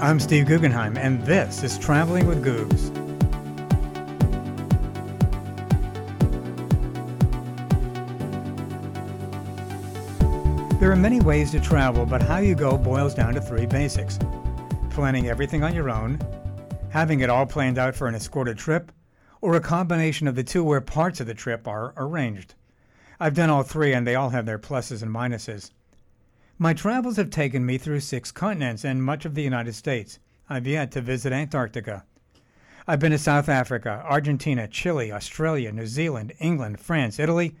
I'm Steve Guggenheim, and this is Traveling with Googs. There are many ways to travel, but how you go boils down to three basics planning everything on your own, having it all planned out for an escorted trip, or a combination of the two where parts of the trip are arranged. I've done all three, and they all have their pluses and minuses. My travels have taken me through six continents and much of the United States. I've yet to visit Antarctica. I've been to South Africa, Argentina, Chile, Australia, New Zealand, England, France, Italy,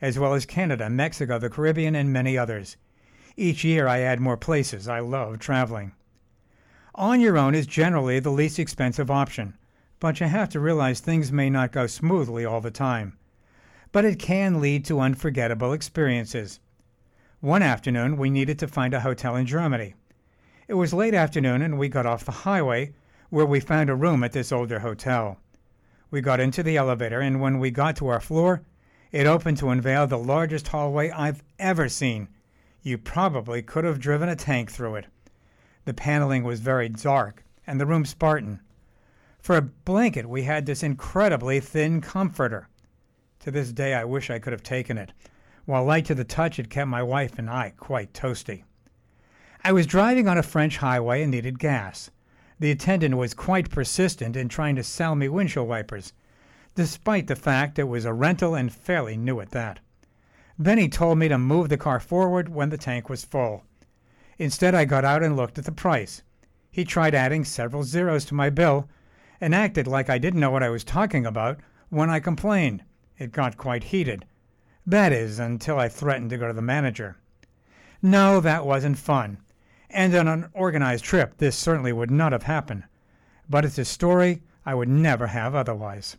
as well as Canada, Mexico, the Caribbean, and many others. Each year I add more places. I love traveling. On your own is generally the least expensive option, but you have to realize things may not go smoothly all the time. But it can lead to unforgettable experiences. One afternoon, we needed to find a hotel in Germany. It was late afternoon, and we got off the highway, where we found a room at this older hotel. We got into the elevator, and when we got to our floor, it opened to unveil the largest hallway I've ever seen. You probably could have driven a tank through it. The paneling was very dark, and the room Spartan. For a blanket, we had this incredibly thin comforter. To this day, I wish I could have taken it. While light to the touch, it kept my wife and I quite toasty. I was driving on a French highway and needed gas. The attendant was quite persistent in trying to sell me windshield wipers, despite the fact it was a rental and fairly new at that. Then he told me to move the car forward when the tank was full. Instead, I got out and looked at the price. He tried adding several zeros to my bill and acted like I didn't know what I was talking about when I complained. It got quite heated. That is, until I threatened to go to the manager. No, that wasn't fun. And on an organized trip, this certainly would not have happened. But it's a story I would never have otherwise.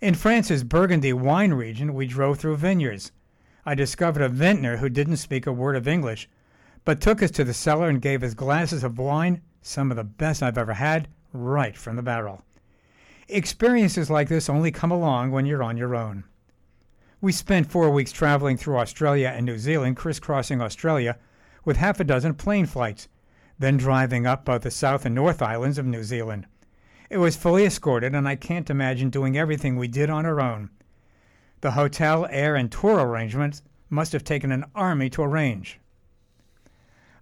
In France's Burgundy wine region, we drove through vineyards. I discovered a vintner who didn't speak a word of English, but took us to the cellar and gave us glasses of wine, some of the best I've ever had, right from the barrel. Experiences like this only come along when you're on your own. We spent four weeks traveling through Australia and New Zealand, crisscrossing Australia with half a dozen plane flights, then driving up both the South and North Islands of New Zealand. It was fully escorted, and I can't imagine doing everything we did on our own. The hotel, air, and tour arrangements must have taken an army to arrange.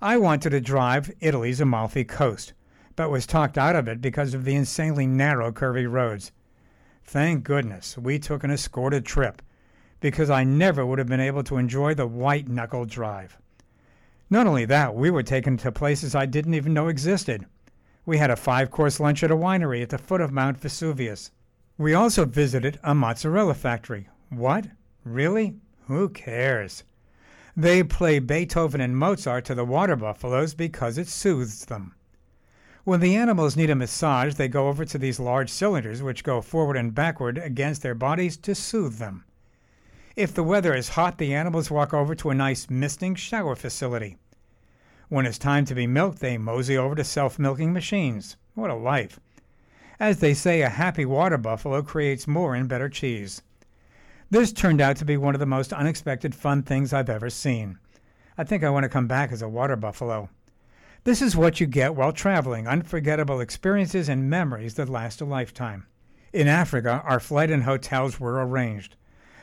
I wanted to drive Italy's Amalfi Coast, but was talked out of it because of the insanely narrow, curvy roads. Thank goodness we took an escorted trip because I never would have been able to enjoy the white knuckle drive. Not only that, we were taken to places I didn't even know existed. We had a five course lunch at a winery at the foot of Mount Vesuvius. We also visited a mozzarella factory. What? Really? Who cares? They play Beethoven and Mozart to the water buffaloes because it soothes them. When the animals need a massage, they go over to these large cylinders which go forward and backward against their bodies to soothe them. If the weather is hot, the animals walk over to a nice misting shower facility. When it's time to be milked, they mosey over to self milking machines. What a life! As they say, a happy water buffalo creates more and better cheese. This turned out to be one of the most unexpected fun things I've ever seen. I think I want to come back as a water buffalo. This is what you get while traveling unforgettable experiences and memories that last a lifetime. In Africa, our flight and hotels were arranged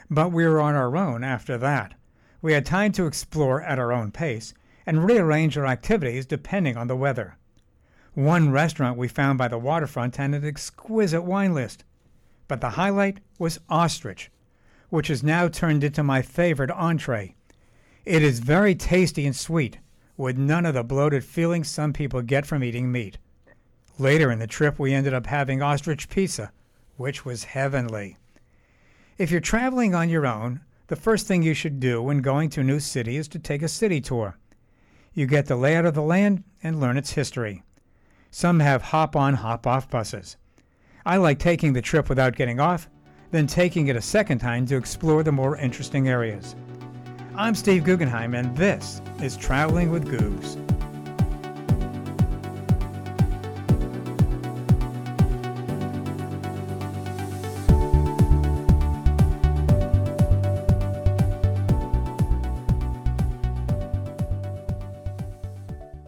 but we were on our own after that. We had time to explore at our own pace and rearrange our activities depending on the weather. One restaurant we found by the waterfront had an exquisite wine list, but the highlight was ostrich, which has now turned into my favorite entree. It is very tasty and sweet, with none of the bloated feelings some people get from eating meat. Later in the trip, we ended up having ostrich pizza, which was heavenly. If you're traveling on your own, the first thing you should do when going to a new city is to take a city tour. You get the layout of the land and learn its history. Some have hop on, hop off buses. I like taking the trip without getting off, then taking it a second time to explore the more interesting areas. I'm Steve Guggenheim, and this is Traveling with Googs.